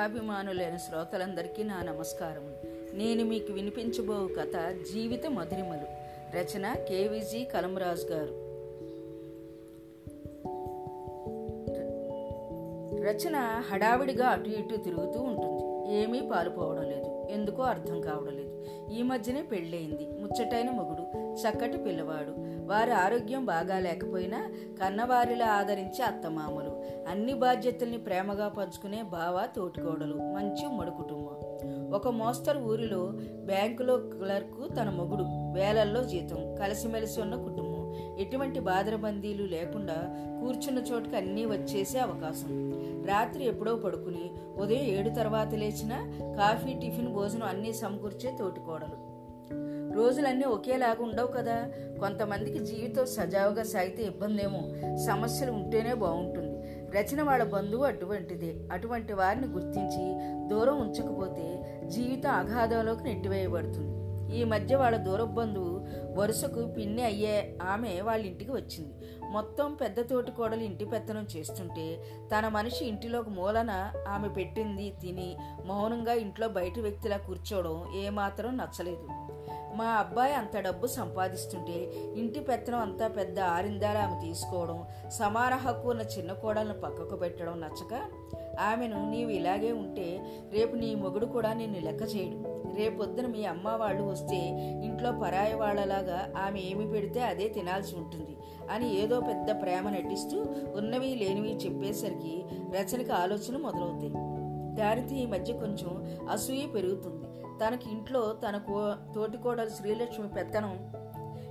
కథాభిమానులైన శ్రోతలందరికీ నా నమస్కారం నేను మీకు వినిపించబో కథ జీవిత మధురిమలు. రచన కేవీజీ కలంరాజు గారు. రచన హడావిడిగా అటు ఇటు తిరుగుతూ ఉంటుంది. ఏమీ పాలుపోవడం లేదు. ఎందుకో అర్థం కావడం లేదు. ఈ మధ్యనే పెళ్ళయింది. ముచ్చటైన మొగుడు. చక్కటి పిల్లవాడు. వారి ఆరోగ్యం బాగా లేకపోయినా కన్నవారిలా ఆదరించే అత్తమామలు. అన్ని బాధ్యతల్ని ప్రేమగా పంచుకునే బావ తోటికోడలు. మంచి ఉమ్మడి కుటుంబం. ఒక మోస్తరు ఊరిలో బ్యాంకులో క్లర్కు తన మొగుడు వేలల్లో జీతం కలిసిమెలిసి ఉన్న కుటుంబం. ఎటువంటి బాదరబందీలు లేకుండా కూర్చున్న చోటుకి అన్నీ వచ్చేసే అవకాశం. రాత్రి ఎప్పుడో పడుకుని ఉదయం ఏడు తర్వాత లేచిన కాఫీ టిఫిన్ భోజనం అన్నీ సమకూర్చే తోటికోడలు. రోజులన్నీ ఒకేలాగా ఉండవు కదా. కొంతమందికి జీవితం సజావుగా సాగితే ఇబ్బంది ఏమో సమస్యలు ఉంటేనే బాగుంటుంది. రచన వాళ్ళ బంధువు అటువంటిదే. అటువంటి వారిని గుర్తించి దూరం ఉంచకపోతే జీవితం అగాధంలోకి నెట్టివేయబడుతుంది. ఈ మధ్య వాళ్ళ దూర బంధువు వరుసకు పిన్ని అయ్యే ఆమె వాళ్ళ ఇంటికి వచ్చింది. మొత్తం పెద్ద తోటి కోడలు ఇంటి పెత్తనం చేస్తుంటే తన మనిషి ఇంటిలోకి మూలన ఆమె పెట్టింది తిని మౌనంగా ఇంట్లో బయట వ్యక్తిలా కూర్చోవడం ఏమాత్రం నచ్చలేదు. మా అబ్బాయి అంత డబ్బు సంపాదిస్తుంటే ఇంటి పెత్తనం అంతా పెద్ద ఆరిందాల ఆమె తీసుకోవడం సమాన హక్కు ఉన్న చిన్న కోడలను పక్కకు పెట్టడం నచ్చక ఆమెను నీవు ఇలాగే ఉంటే రేపు నీ మొగుడు కూడా నిన్ను లెక్క చేయడు. రేపొద్దున మీ అమ్మ వాళ్ళు వస్తే ఇంట్లో పరాయి వాళ్ళలాగా ఆమె ఏమి పెడితే అదే తినాల్సి ఉంటుంది అని ఏదో పెద్ద ప్రేమ నటిస్తూ ఉన్నవి లేనివి చెప్పేసరికి రచనకి ఆలోచన మొదలవుతాయి. దానితో ఈ మధ్య కొంచెం అసూయ పెరుగుతుంది. తనకి ఇంట్లో తన కో తోటికోడలు శ్రీలక్ష్మి పెత్తనం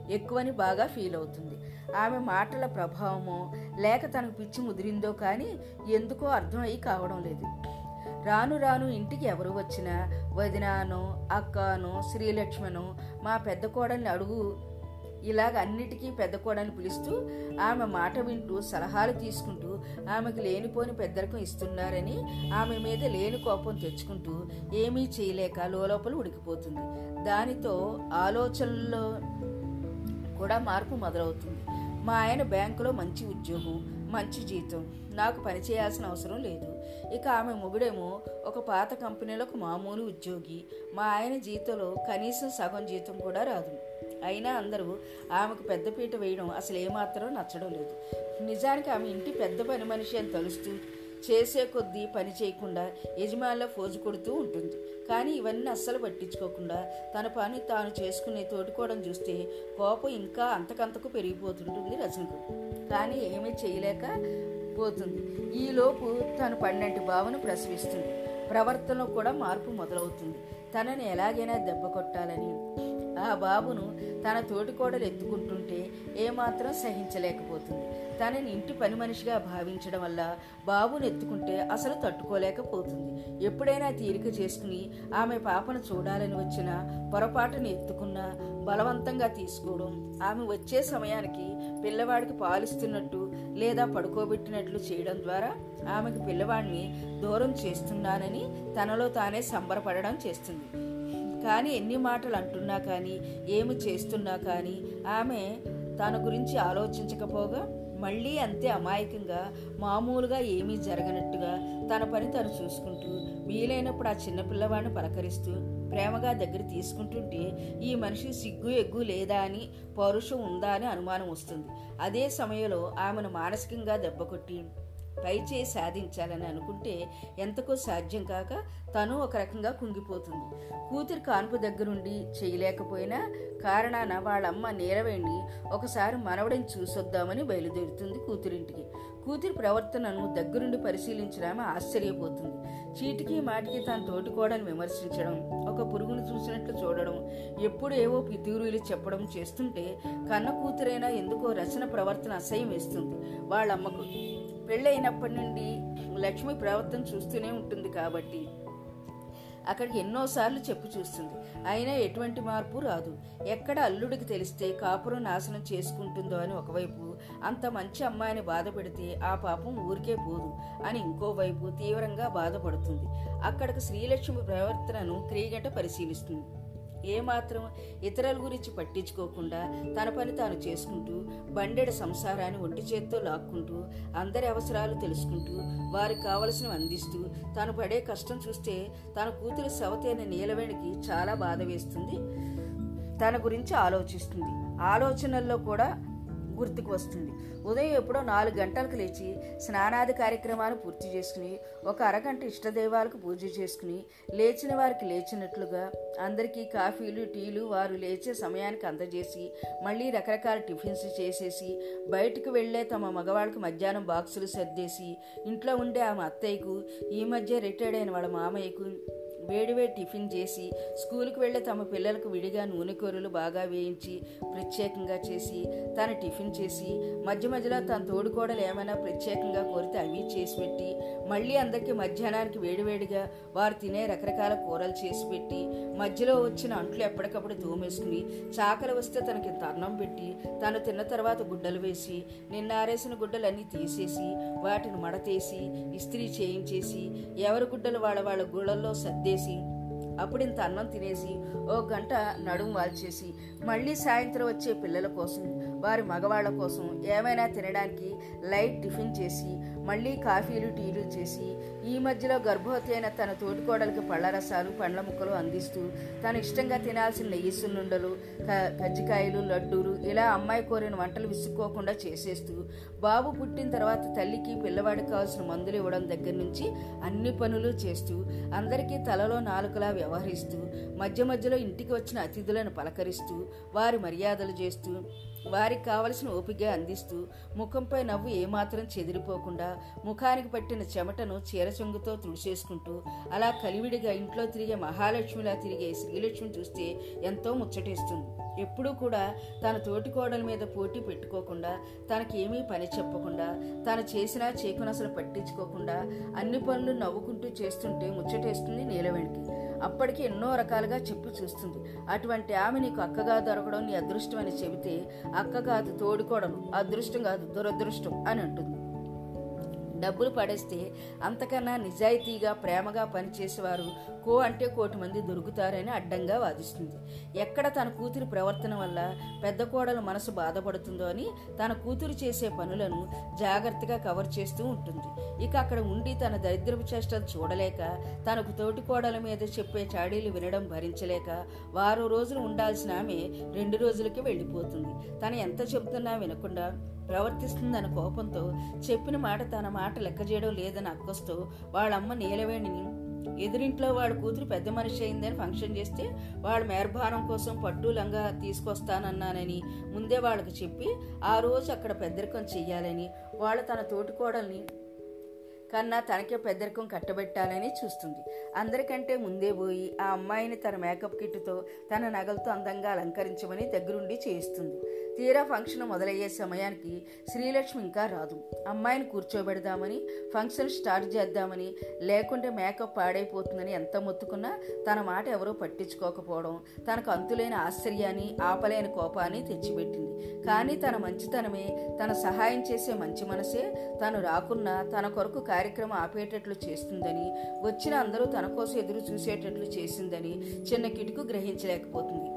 ఎక్కువని బాగా ఫీల్ అవుతుంది. ఆమె మాటల ప్రభావమో లేక తనకు పిచ్చి ముదిరిందో కానీ ఎందుకో అర్థమై కావడం లేదు. రాను రాను ఇంటికి ఎవరు వచ్చినా వదినాను అక్కను శ్రీలక్ష్మను మా పెద్ద కోడల్ని అడుగు ఇలాగ అన్నిటికీ పెద్ద కోడని పిలుస్తూ ఆమె మాట వింటూ సలహాలు తీసుకుంటూ ఆమెకు లేనిపోని పెద్దరికం ఇస్తున్నారని ఆమె మీద లేని కోపం తెచ్చుకుంటూ ఏమీ చేయలేక లోపల ఉడికిపోతుంది. దానితో ఆలోచనల్లో కూడా మార్పు మొదలవుతుంది. మా ఆయన బ్యాంకులో మంచి ఉద్యోగం మంచి జీతం నాకు పని చేయాల్సిన అవసరం లేదు. ఇక ఆమె మొగుడేమో ఒక పాత కంపెనీలో ఒక మామూలు ఉద్యోగి మా ఆయన జీతంలో కనీసం సగం జీతం కూడా రాదు. అయినా అందరూ ఆమెకు పెద్దపీట వేయడం అసలు ఏమాత్రం నచ్చడం లేదు. నిజానికి ఆమె ఇంటి పెద్ద పని మనిషి అని తలుస్తూ చేసే కొద్దీ పని చేయకుండా యజమానిలో ఫోజు కొడుతూ ఉంటుంది. కానీ ఇవన్నీ అస్సలు పట్టించుకోకుండా తన పని తాను చేసుకునే తోడుకోవడం చూస్తే కోపం ఇంకా అంతకంతకు పెరిగిపోతుంటుంది రచనకు కానీ ఏమీ చేయలేక పోతుంది. ఈలోపు తను పన్నెంటి భావన ప్రసవిస్తుంది. ప్రవర్తనలో కూడా మార్పు మొదలవుతుంది. తనని ఎలాగైనా దెబ్బ కొట్టాలని ఆ బాబును తన తోటికోడలు ఎత్తుకుంటుంటే ఏమాత్రం సహించలేకపోతుంది. తనని ఇంటి పని మనిషిగా భావించడం వల్ల బాబును ఎత్తుకుంటే అసలు తట్టుకోలేకపోతుంది. ఎప్పుడైనా తీరిక చేసుకుని ఆమె పాపను చూడాలని వచ్చిన పొరపాటును ఎత్తుకున్నా బలవంతంగా తీసుకోవడం ఆమె వచ్చే సమయానికి పిల్లవాడికి పాలిస్తున్నట్టు లేదా పడుకోబెట్టినట్లు చేయడం ద్వారా ఆమెకు పిల్లవాడిని దూరం చేస్తున్నానని తనలో తానే సంబరపడడం చేస్తుంది. కానీ ఎన్ని మాటలు అంటున్నా కానీ ఏమి చేస్తున్నా కానీ ఆమె తన గురించి ఆలోచించకపోగా మళ్ళీ అంతే అమాయకంగా మామూలుగా ఏమీ జరగనట్టుగా తన పని తను చూసుకుంటూ వీలైనప్పుడు ఆ చిన్నపిల్లవాడిని పలకరిస్తూ ప్రేమగా దగ్గర తీసుకుంటుంటే ఈ మనిషి సిగ్గు ఎగ్గు లేదా అని పౌరుషం ఉందా అని అనుమానం వస్తుంది. అదే సమయంలో ఆమెను మానసికంగా దెబ్బకొట్టి పై చేయి సాధించాలని అనుకుంటే ఎంతకో సాధ్యం కాక తను ఒక రకంగా కుంగిపోతుంది. కూతురి కాన్పు దగ్గరుండి చేయలేకపోయినా కారణాన వాళ్ళమ్మ నీలవేణి ఒకసారి మనవడిని చూసొద్దామని బయలుదేరుతుంది కూతురింటికి. కూతురి ప్రవర్తనను దగ్గరుండి పరిశీలించడం ఆశ్చర్యపోతుంది. చీటికి మాటికి తన తోటికోడని విమర్శించడం ఒక పురుగును చూసినట్లు చూడడం ఎప్పుడు ఏవో పితూరులు చెప్పడం చేస్తుంటే కన్న కూతురైనా ఎందుకో రచన ప్రవర్తన అసహ్యం వేస్తుంది వాళ్ళమ్మకు. పెళ్ళైనప్పటి నుండి లక్ష్మి ప్రవర్తన చూస్తూనే ఉంటుంది కాబట్టి. అక్కడికి ఎన్నోసార్లు చెప్పు చూస్తుంది. అయినా ఎటువంటి మార్పు రాదు. ఎక్కడ అల్లుడికి తెలిస్తే కాపురం నాశనం చేసుకుంటుందో అని ఒకవైపు అంత మంచి అమ్మాయిని బాధ పెడితే ఆ పాపం ఊరికే పోదు అని ఇంకోవైపు తీవ్రంగా బాధపడుతుంది. అక్కడికి శ్రీలక్ష్మి ప్రవర్తనను క్రీగట పరిశీలిస్తుంది. ఏమాత్రం ఇతరుల గురించి పట్టించుకోకుండా తన పని తాను చేసుకుంటూ బండెడ సంసారాన్ని ఒంటి చేత్తో లాక్కుంటూ అందరి అవసరాలు తెలుసుకుంటూ వారికి కావలసినవి అందిస్తూ తాను పడే కష్టం చూస్తే తన కూతురు సవతైన నీలవేణికి చాలా బాధ వేస్తుంది. తన గురించి ఆలోచిస్తుంది. ఆలోచనల్లో కూడా గుర్తుకు వస్తుంది. ఉదయం ఎప్పుడో నాలుగు గంటలకు లేచి స్నానాది కార్యక్రమాలు పూర్తి చేసుకుని ఒక అరగంట ఇష్టదైవాలకు పూజ చేసుకుని లేచిన వారికి లేచినట్లుగా అందరికీ కాఫీలు టీలు వారు లేచే సమయానికి అందజేసి మళ్ళీ రకరకాల టిఫిన్స్ చేసేసి బయటకు వెళ్ళే తమ మగవాళ్ళకి మధ్యాహ్నం బాక్సులు సర్దేసి ఇంట్లో ఉండే ఆమె అత్తయ్యకు ఈ మధ్య రిటైర్డ్ అయిన వాళ్ళ మామయ్యకు వేడివేడి టిఫిన్ చేసి స్కూల్కి వెళ్ళే తమ పిల్లలకు విడిగా నూనె కూరలు బాగా వేయించి ప్రత్యేకంగా చేసి తను టిఫిన్ చేసి మధ్య మధ్యలో తన తోడుకోడలు ఏమైనా ప్రత్యేకంగా కోరితే అవి చేసి పెట్టి మళ్ళీ అందరికీ మధ్యాహ్నానికి వేడివేడిగా వారు తినే రకరకాల కూరలు చేసి పెట్టి మధ్యలో వచ్చిన అంట్లు ఎప్పటికప్పుడు తోమేసుకుని చాకలి వస్తే తనకి తర్ణం పెట్టి తను తిన్న తర్వాత గుడ్డలు వేసి నిన్న ఆరేసిన గుడ్డలన్నీ తీసేసి వాటిని మడతేసి ఇస్త్రీ చేయించేసి ఎవరి గుడ్డలు వాళ్ళ వాళ్ళ గుళ్ళల్లో సర్దేసి అప్పుడు ఇంత అన్నం తినేసి ఓ గంట నడుము వాల్చేసి మళ్ళీ సాయంత్రం వచ్చే పిల్లల కోసం వారి మగవాళ్ళ కోసం ఏమైనా తినడానికి లైట్ టిఫిన్ చేసి మళ్ళీ కాఫీలు టీలు చేసి ఈ మధ్యలో గర్భవతి అయిన తన తోటికోడలకి పళ్ళ రసాలు పండ్ల ముక్కలు అందిస్తూ తను ఇష్టంగా తినాల్సిన నెయ్యి సున్నుండలు కజ్జికాయలు లడ్డూలు ఇలా అమ్మాయి కోరిన వంటలు విసుక్కోకుండా చేసేస్తూ బాబు పుట్టిన తర్వాత తల్లికి పిల్లవాడికి కావాల్సిన మందులు ఇవ్వడం దగ్గర నుంచి అన్ని పనులు చేస్తూ అందరికీ తలలో నాలుకలా వ్యవహరిస్తూ మధ్య మధ్యలో ఇంటికి వచ్చిన అతిథులను పలకరిస్తూ వారి మర్యాదలు చేస్తూ వారికి కావలసిన ఓపిక అందిస్తూ ముఖంపై నవ్వు ఏమాత్రం చెదిరిపోకుండా ముఖానికి పట్టిన చెమటను చీరచొంగుతో తుడిచేసుకుంటూ అలా కలివిడిగా ఇంట్లో తిరిగే మహాలక్ష్మిలా తిరిగే శ్రీలక్ష్మి చూస్తే ఎంతో ముచ్చటేస్తుంది. ఎప్పుడూ కూడా తన తోటి కోడల మీద పోటీ పెట్టుకోకుండా తనకేమీ పని చెప్పకుండా తను చేసినా చేకునసలు పట్టించుకోకుండా అన్ని పనులు నవ్వుకుంటూ చేస్తుంటే ముచ్చటేస్తుంది నీలవేణికి. అప్పటికి ఎన్నో రకాలుగా చెప్పి చూస్తుంది. అటువంటి ఆమె నీకు అక్కగా దొరకడం నీ అదృష్టం అని చెబితే అక్క కాదు తోడుకోవడం అదృష్టం కాదు దురదృష్టం అని అంటుంది. డబ్బులు పడేస్తే అంతకన్నా నిజాయితీగా ప్రేమగా పనిచేసేవారు కో అంటే కోటి మంది దొరుకుతారని అడ్డంగా వాదిస్తుంది. ఎక్కడ తన కూతురి ప్రవర్తన వల్ల పెద్ద కోడలు మనసు బాధపడుతుందో అని తన కూతురు చేసే పనులను జాగ్రత్తగా కవర్ చేస్తూ ఉంటుంది. ఇక అక్కడ ఉండి తన దరిద్రపు చేష్టలు చూడలేక తనకు తోటి కోడల మీద చెప్పే చాడీలు వినడం భరించలేక వారం రోజులు ఉండాల్సిన ఆమె రెండు రోజులకి వెళ్ళిపోతుంది. తను ఎంత చెబుతున్నా వినకుండా ప్రవర్తిస్తుందన్న కోపంతో చెప్పిన మాట తన మాట లెక్క చేయడం లేదని అక్కస్తూ వాళ్ళమ్మ నీలవేణిని ఎదురింట్లో వాళ్ళ కూతురు పెద్ద మనిషి అయిందని ఫంక్షన్ చేస్తే వాళ్ళ మేర్భారం కోసం పట్టు లంగా తీసుకొస్తానన్నానని ముందే వాళ్ళకి చెప్పి ఆ రోజు అక్కడ పెద్దరికం చెయ్యాలని వాళ్ళు తన తోటికోడల్ని కన్నా తనకే పెద్దరికం కట్టబెట్టాలని చూస్తుంది. అందరికంటే ముందే పోయి ఆ అమ్మాయిని తన మేకప్ కిట్తో తన నగలతో అందంగా అలంకరించమని దగ్గరుండి చేయిస్తుంది. తీరా ఫంక్షన్ మొదలయ్యే సమయానికి శ్రీలక్ష్మి ఇంకా రాదు. అమ్మాయిని కూర్చోబెడదామని ఫంక్షన్ స్టార్ట్ చేద్దామని లేకుంటే మేకప్ పాడైపోతుందని ఎంత మొత్తుకున్నా తన మాట ఎవరూ పట్టించుకోకపోవడం తనకు అంతులేని ఆశ్చర్యాన్ని ఆపలేని కోపాన్ని తెచ్చిపెట్టింది. కానీ తన మంచితనమే తన సహాయం చేసే మంచి మనసే తను రాకున్నా తన కొరకు కార్యక్రమం ఆపేటట్లు చేస్తుందని వచ్చిన అందరూ తన కోసం ఎదురు చూసేటట్లు చేసిందని చిన్న కిటుకు గ్రహించలేకపోతుంది.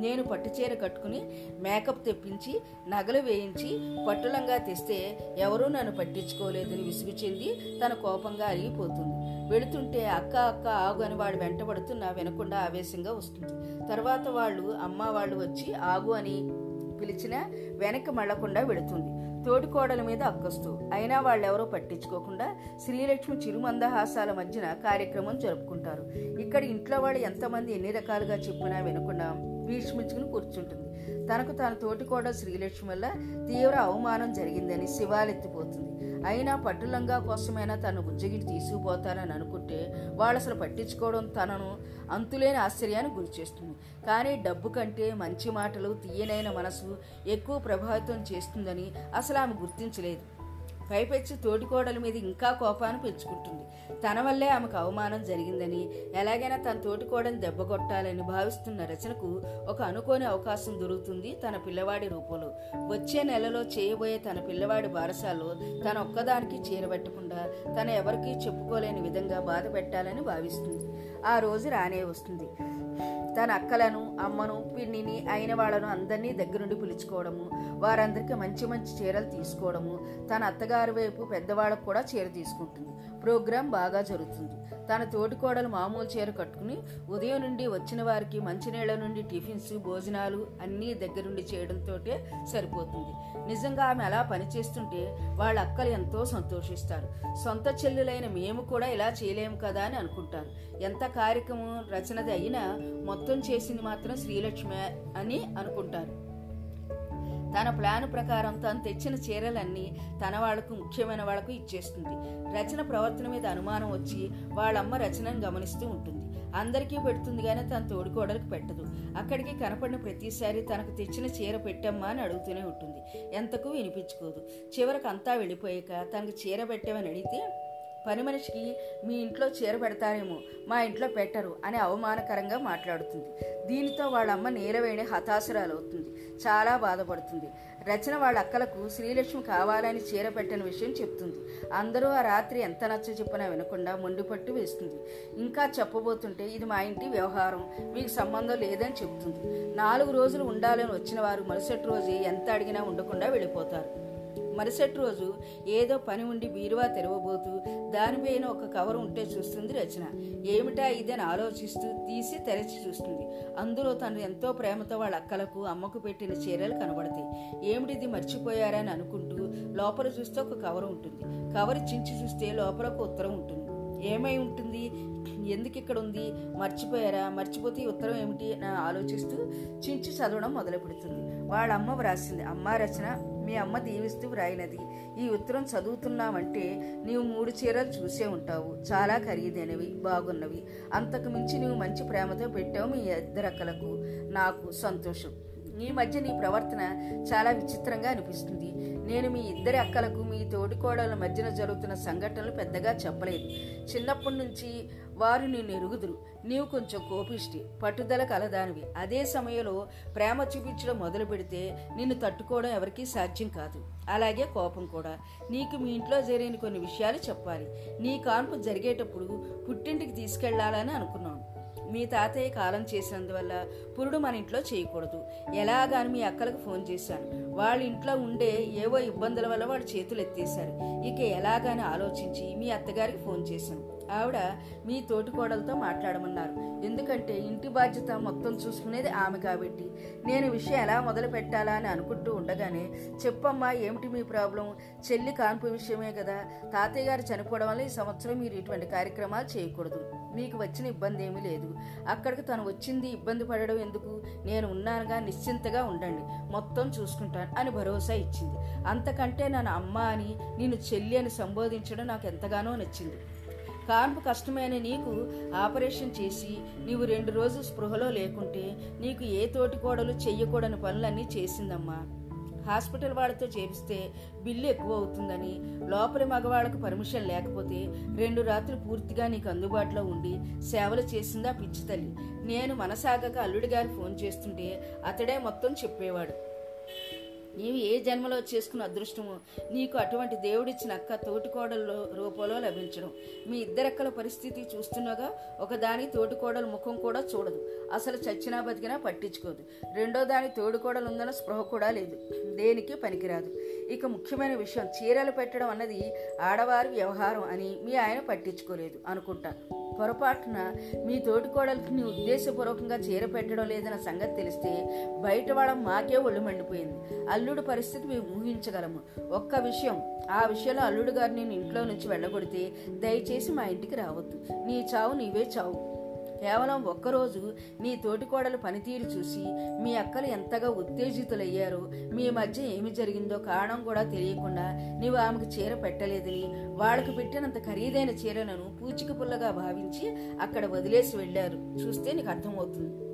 నేను పట్టుచీర కట్టుకుని మేకప్ తెప్పించి నగలు వేయించి పట్టులంగా తెస్తే ఎవరూ నన్ను పట్టించుకోలేదని విసుగు చెంది తన కోపంగా అరిగిపోతుంది. వెళుతుంటే అక్క అక్క ఆగు అని వాడు వెంటబడుతూ నా వినకుండా ఆవేశంగా వస్తుంది. తర్వాత వాళ్ళు అమ్మ వాళ్ళు వచ్చి ఆగు అని పిలిచినా వెనక్కి మళ్ళకుండా వెళుతుంది. తోటికోడల మీద అక్కస్తూ. అయినా వాళ్ళెవరో పట్టించుకోకుండా శ్రీలక్ష్మి చిరుమందహాసాల మధ్యన కార్యక్రమం జరుపుకుంటారు. ఇక్కడ ఇంట్లో వాళ్ళు ఎంతమంది ఎన్ని రకాలుగా చెప్పినా వినకుండా భీష్మించుకుని కూర్చుంటుంది. తనకు తన తోటికోడ శ్రీలక్ష్మి వల్ల తీవ్ర అవమానం జరిగిందని శివాలెత్తిపోతుంది. అయినా పట్టులంగా కోసమైనా తను బుజ్జగిరి తీసుకుపోతానని అనుకుంటే వాళ్ళు అసలు పట్టించుకోవడం తనను అంతులేని ఆశ్చర్యానికి గురిచేస్తుంది కానీ డబ్బు కంటే మంచి మాటలు తీయనైన మనసు ఎక్కువ ప్రభావితం చేస్తుందని అసలు ఆమె గుర్తించలేదు. పైపెచ్చి తోటికోడల మీద ఇంకా కోపాన్ని పెంచుకుంటుంది. తన వల్లే ఆమెకు అవమానం జరిగిందని ఎలాగైనా తన తోటికోడని దెబ్బ కొట్టాలని భావిస్తున్న రచనకు ఒక అనుకోని అవకాశం దొరుకుతుంది తన పిల్లవాడి రూపంలో. వచ్చే నెలలో చేయబోయే తన పిల్లవాడి బారసాల్లో తన ఒక్కదానికి చీరబెట్టకుండా తన ఎవరికీ చెప్పుకోలేని విధంగా బాధ పెట్టాలని భావిస్తుంది. ఆ రోజు రానే వస్తుంది. తన అక్కలను అమ్మను పిన్నిని అయిన వాళ్ళను అందరినీ దగ్గరుండి పిలుచుకోవడము వారందరికీ మంచి మంచి చీరలు తీసుకోవడము తన అత్తగారి వైపు పెద్దవాళ్ళకు కూడా చీర తీసుకుంటుంది. ప్రోగ్రాం బాగా జరుగుతుంది. తన తోటికోడలు మామూలు చీర కట్టుకుని ఉదయం నుండి వచ్చిన వారికి మంచినీళ్ళ నుండి టిఫిన్స్ భోజనాలు అన్నీ దగ్గరుండి చేయడంతో సరిపోతుంది. నిజంగా ఆమె అలా పనిచేస్తుంటే వాళ్ళ అక్కలు ఎంతో సంతోషిస్తారు. సొంత చెల్లులైన మేము కూడా ఇలా చేయలేము కదా అని అనుకుంటారు. ఎంత కార్యక్రమం రచనది అయినా మొత్తం చేసింది మాత్రం శ్రీలక్ష్మి అని అనుకుంటారు. తన ప్లాన్ ప్రకారం తను తెచ్చిన చీరలన్నీ తన వాళ్ళకు ముఖ్యమైన వాళ్ళకు ఇచ్చేస్తుంది. రచన ప్రవర్తన మీద అనుమానం వచ్చి వాళ్ళమ్మ రచనను గమనిస్తూ ఉంటుంది. అందరికీ పెడుతుంది కానీ తన తోడుకోడలకు పెట్టదు. అక్కడికి కనపడిన ప్రతిసారి తనకు తెచ్చిన చీర పెట్టమ్మా అని అడుగుతూనే ఉంటుంది. ఎంతకు వినిపించుకోదు. చివరికి అంతా వెళ్ళిపోయాక తనకు చీర పెట్టామని అడిగితే పని మనిషికి మీ ఇంట్లో చీర పెడతారేమో మా ఇంట్లో పెట్టరు అని అవమానకరంగా మాట్లాడుతుంది. దీనితో వాళ్ళ అమ్మ నీలవేణి హతాశురాలవుతుంది. చాలా బాధపడుతుంది. రచన వాళ్ళ అక్కలకు శ్రీలక్ష్మి కావాలని చీర పెట్టిన విషయం చెప్తుంది. అందరూ ఆ రాత్రి ఎంత నచ్చ చెప్పినా వినకుండా మొండిపట్టు వేస్తుంది. ఇంకా చెప్పబోతుంటే ఇది మా ఇంటి వ్యవహారం మీకు సంబంధం లేదని చెప్తుంది. నాలుగు రోజులు ఉండాలని వచ్చిన వారు మరుసటి రోజు ఎంత అడిగినా ఉండకుండా వెళ్ళిపోతారు. మరుసటి రోజు ఏదో పని ఉండి బీరువా తెరవబోతూ దానిపైన ఒక కవర్ ఉంటే చూస్తుంది రచన. ఏమిటా ఇదని ఆలోచిస్తూ తీసి తెరచి చూస్తుంది. అందులో తను ఎంతో ప్రేమతో వాళ్ళ అక్కలకు అమ్మకు పెట్టిన చీరలు కనబడతాయి. ఏమిటిది మర్చిపోయారా అని అనుకుంటూ లోపల చూస్తే ఒక కవర్ ఉంటుంది. కవర్ చించి చూస్తే లోపల ఒక ఉత్తరం ఉంటుంది. ఏమై ఉంటుంది? ఎందుకు ఇక్కడ ఉంది? మర్చిపోయారా? మర్చిపోతే ఉత్తరం ఏమిటి? అని ఆలోచిస్తూ చించి చదవడం మొదలు పెడుతుంది వాళ్ళ అమ్మ వ్రాసింది. అమ్మ రచన మీ అమ్మ దీవిస్తూ వ్రాయినది. ఈ ఉత్తరం చదువుతున్నావంటే నీవు మూడు చీరలు చూసే ఉంటావు. చాలా ఖరీదైనవి బాగున్నవి. అంతకు మించి నీవు మంచి ప్రేమతో పెట్టావు మీ ఇద్దరక్కలకు. నాకు సంతోషం. ఈ మధ్య నీ ప్రవర్తన చాలా విచిత్రంగా అనిపిస్తుంది. నేను మీ ఇద్దరి అక్కలకు మీ తోటికోడల మధ్యన జరుగుతున్న సంఘటనలు పెద్దగా చెప్పలేదు. చిన్నప్పటి నుంచి వారు నిన్ను ఎరుగుదురు. నీవు కొంచెం కోపిష్టి. పట్టుదల కలదానివి. అదే సమయంలో ప్రేమ చూపించడం మొదలు పెడితే నిన్ను తట్టుకోవడం ఎవరికీ సాధ్యం కాదు. అలాగే కోపం కూడా. నీకు మీ ఇంట్లో జరిగిన కొన్ని విషయాలు చెప్పాలి. నీ కాన్పు జరిగేటప్పుడు పుట్టింటికి తీసుకెళ్ళాలని అనుకున్నాను. మీ తాతయ్య కాలం చేసినందువల్ల పురుడు మన ఇంట్లో చేయకూడదు. ఎలాగాని మీ అక్కలకు ఫోన్ చేశాను. వాళ్ళ ఇంట్లో ఉండే ఏవో ఇబ్బందుల వల్ల వాడు చేతులు ఎత్తేశారు ఇక ఎలాగాని ఆలోచించి మీ అత్తగారికి ఫోన్ చేశాను. ఆవిడ మీ తోటికోడలతో మాట్లాడమన్నారు. ఎందుకంటే ఇంటి బాధ్యత మొత్తం చూసుకునేది ఆమె కాబట్టి. నేను విషయం ఎలా మొదలు పెట్టాలా అని అనుకుంటూ ఉండగానే చెప్పమ్మా ఏమిటి మీ ప్రాబ్లం? చెల్లి కాన్పు విషయమే కదా. తాతయ్య గారు చనిపోవడం వల్ల ఈ సంవత్సరం మీరు ఇటువంటి కార్యక్రమాలు చేయకూడదు. మీకు వచ్చిన ఇబ్బంది ఏమీ లేదు. అక్కడికి తను వచ్చింది ఇబ్బంది పడడం ఎందుకు? నేను ఉన్నానుగా నిశ్చింతగా ఉండండి. మొత్తం చూసుకుంటాను అని భరోసా ఇచ్చింది. అంతకంటే నన్ను అమ్మ అని నేను చెల్లి అని సంబోధించడం నాకు ఎంతగానో నచ్చింది. కాన్పు కష్టమైన నీకు ఆపరేషన్ చేసి నీవు రెండు రోజులు స్పృహలో లేకుంటే నీకు ఏ తోటి కోడలు చెయ్యకూడని పనులన్నీ చేసిందమ్మా. హాస్పిటల్ వాళ్ళతో చేపిస్తే బిల్లు ఎక్కువ అవుతుందని లోపలి మగవాళ్ళకు పర్మిషన్ లేకపోతే రెండు రాత్రులు పూర్తిగా నీకు అందుబాటులో ఉండి సేవలు చేసిందా పిచ్చి తల్లి. నేను మనసాగక అల్లుడి గారు ఫోన్ చేస్తుంటే అతడే మొత్తం చెప్పేవాడు. నీవు ఏ జన్మలో చేసుకున్న అదృష్టము నీకు అటువంటి దేవుడిచ్చిన అక్క తోటికోడల రూపంలో లభించడం. మీ ఇద్దరక్కల పరిస్థితి చూస్తున్నాగా ఒకదాని తోటికోడల ముఖం కూడా చూడదు. అసలు చచ్చినా బతికినా పట్టించుకోదు. రెండో దాని తోడుకోడలు ఉందన్న స్పృహ కూడా లేదు. దేనికి పనికిరాదు. ఇక ముఖ్యమైన విషయం చీరలు పెట్టడం అన్నది ఆడవారి వ్యవహారం అని మీ ఆయన పట్టించుకోలేదు అనుకుంటాను పొరపాటున మీ తోటికోడలికి నీ ఉద్దేశపూర్వకంగా చీర పెట్టడం లేదన్న సంగతి తెలిస్తే బయట వాళ్ళం మాకే ఒళ్ళు మండిపోయింది. అల్లుడు పరిస్థితి మేము ఊహించగలము. ఒక్క విషయం ఆ విషయంలో అల్లుడు గారు నేను ఇంట్లో నుంచి వెళ్ళగొడితే దయచేసి మా ఇంటికి రావద్దు. నీ చావు నీవే చావు. కేవలం ఒక్కరోజు నీ తోటికోడలు పనితీరు చూసి మీ అక్కలు ఎంతగా ఉత్తేజితులయ్యారో మీ మధ్య ఏమి జరిగిందో కారణం కూడా తెలియకుండా నీవు ఆమెకు చీర పెట్టలేదని వాళ్ళకు పెట్టినంత ఖరీదైన చీరలను పూచిక పుల్లగా భావించి అక్కడ వదిలేసి వెళ్ళారు. చూస్తే నీకు అర్థమవుతుంది.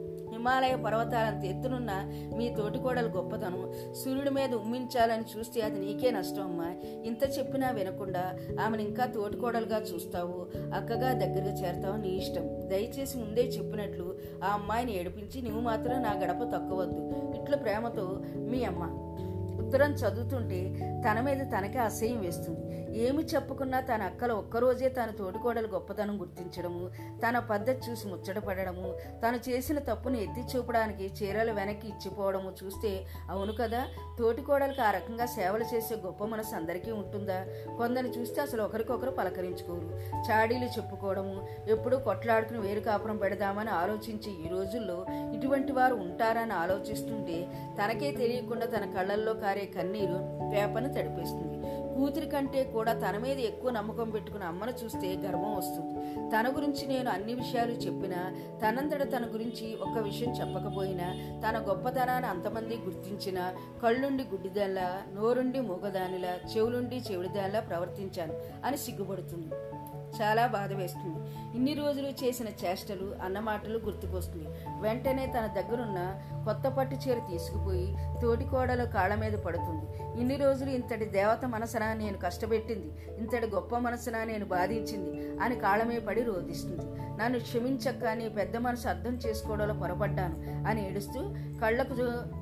హిమాలయ పర్వతాలంత ఎత్తునున్న మీ తోటికోడలు గొప్పతనం. సూర్యుడి మీద ఉమ్మించాలని చూస్తే అది నీకే నష్టం అమ్మా. ఇంత చెప్పినా వినకుండా ఆమెను ఇంకా తోటికోడలుగా చూస్తావు. అక్కగా దగ్గరగా చేరతావు నీ ఇష్టం. దయచేసి ముందే చెప్పినట్లు ఆ అమ్మాయిని ఏడిపించి నువ్వు మాత్రం నా గడప తక్కువద్దు. ఇట్ల ప్రేమతో మీ అమ్మ. ఉత్తరం చదువుతుంటే తన మీద తనకే అసహ్యం వేస్తుంది. ఏమి చెప్పుకున్నా తన అక్కలు ఒక్కరోజే తన తోటికోడలు గొప్పతనం గుర్తించడము తన పద్ధతి చూసి ముచ్చటపడము తను చేసిన తప్పును ఎత్తి చూపడానికి చీరలు వెనక్కి ఇచ్చిపోవడము చూస్తే అవును కదా తోటికోడలకు ఆ రకంగా సేవలు చేసే గొప్ప మనసు అందరికీ ఉంటుందా? కొందరిని చూస్తే అసలు ఒకరికొకరు పలకరించుకోరు. చాడీలు చెప్పుకోవడము ఎప్పుడూ కొట్లాడుకుని వేరు కాపురం పెడదామని ఆలోచించి ఈ రోజుల్లో ఇటువంటి వారు ఉంటారని ఆలోచిస్తుంటే తనకే తెలియకుండా తన కళ్ళల్లో కారే కన్నీరు వేపను తడిపేస్తుంది. కూతురి కంటే కూడా తన మీద ఎక్కువ నమ్మకం పెట్టుకున్న అమ్మను చూస్తే గర్వం వస్తుంది. తన గురించి నేను అన్ని విషయాలు చెప్పినా తనంతట తన గురించి ఒక్క విషయం చెప్పకపోయినా తన గొప్పతనాన్ని అంతమంది గుర్తించినా కళ్ళుండి గుడ్డిదానిలా నోరుండి మూగదానిలా చెవులుండి చెవిడిదానిలా ప్రవర్తించాను అని సిగ్గుపడుతుంది. చాలా బాధ వేస్తుంది. ఇన్ని రోజులు చేసిన చేష్టలు అన్నమాటలు గుర్తుకొస్తుంది వెంటనే తన దగ్గరున్న కొత్త పట్టు చీర తీసుకుపోయి తోటికోడలు కాళ్ళ మీద పడుతుంది. ఇన్ని రోజులు ఇంతటి దేవత మనసున నేను కష్టపెట్టింది ఇంతటి గొప్ప మనసున నేను బాధించింది అని కాళ్ళమే పడి రోధిస్తుంది. నన్ను క్షమించక్క నీ పెద్ద మనసు అర్థం చేసుకోవడంలో పొరపడ్డాను అని ఏడుస్తూ కళ్ళకు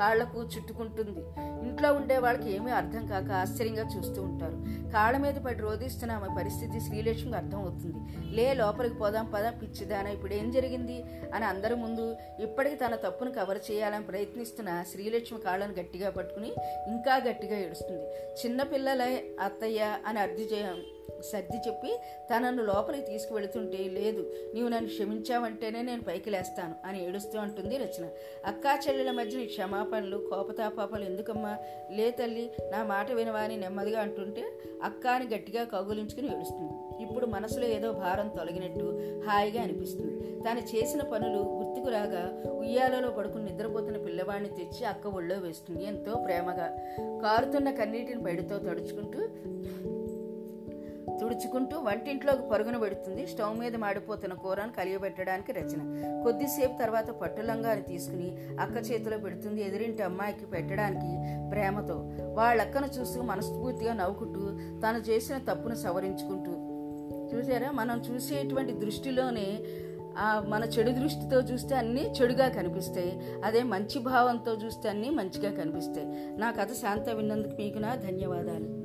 కాళ్ళకు చుట్టుకుంటుంది. ఇంట్లో ఉండే వాళ్ళకి ఏమీ అర్థం కాక ఆశ్చర్యంగా చూస్తూ ఉంటారు. కాళ్ళ మీద పడి రోధిస్తున్న ఆమె పరిస్థితి శ్రీలక్ష్మికి అర్థం అవుతుంది లే లోపలికి పోదాం పదాం పిచ్చిదానా ఇప్పుడు ఏం జరిగింది? అని అందరి ముందు ఇప్పటికి తన తప్పును కవర్ చేయాలని ప్రయత్నిస్తున్న శ్రీలక్ష్మి కాళ్ళను గట్టిగా పట్టుకుని ఇంకా గట్టిగా ఏడుస్తుంది. చిన్నపిల్లలే అత్తయ్య అని అర్థి సర్ది చెప్పి తనను లోపలికి తీసుకువెళుతుంటే లేదు నీవు నన్ను క్షమించావంటేనే నేను పైకి లేస్తాను అని ఏడుస్తూ అంటుంది రచన. అక్కా చెల్లెల మధ్య నీ క్షమాపణలు కోపతాపాపాలు ఎందుకమ్మా? లే తల్లి నా మాట వినవా అని నెమ్మదిగా అంటుంటే అక్కాని గట్టిగా కౌగులించుకుని ఏడుస్తుంది. ఇప్పుడు మనసులో ఏదో భారం తొలగినట్టు హాయిగా అనిపిస్తుంది. తాను చేసిన పనులు గుర్తుకు రాగా ఉయ్యాలలో పడుకుని నిద్రపోతున్న పిల్లవాడిని తెచ్చి అక్క ఒళ్ళో వేస్తుంది ఎంతో ప్రేమగా. కారుతున్న కన్నీటిని బయటతో తడుచుకుంటూ తుడుచుకుంటూ వంటింట్లోకి పరుగున పెడుతుంది. స్టవ్ మీద మాడిపోతున్న కూరను కలియబెట్టడానికి రచన. కొద్దిసేపు తర్వాత పట్టులంగాని తీసుకుని అక్క చేతిలో పెడుతుంది ఎదిరింటి అమ్మాయికి పెట్టడానికి ప్రేమతో. వాళ్ళక్కను చూస్తూ మనస్ఫూర్తిగా నవ్వుకుంటూ తను చేసిన తప్పును సవరించుకుంటూ. చూసారా మనం చూసేటువంటి దృష్టిలోనే మన చెడు దృష్టితో చూస్తే అన్నీ చెడుగా కనిపిస్తాయి. అదే మంచి భావంతో చూస్తే అన్నీ మంచిగా కనిపిస్తాయి. నా కథ శాంత విన్నందుకు మీకు నా ధన్యవాదాలు.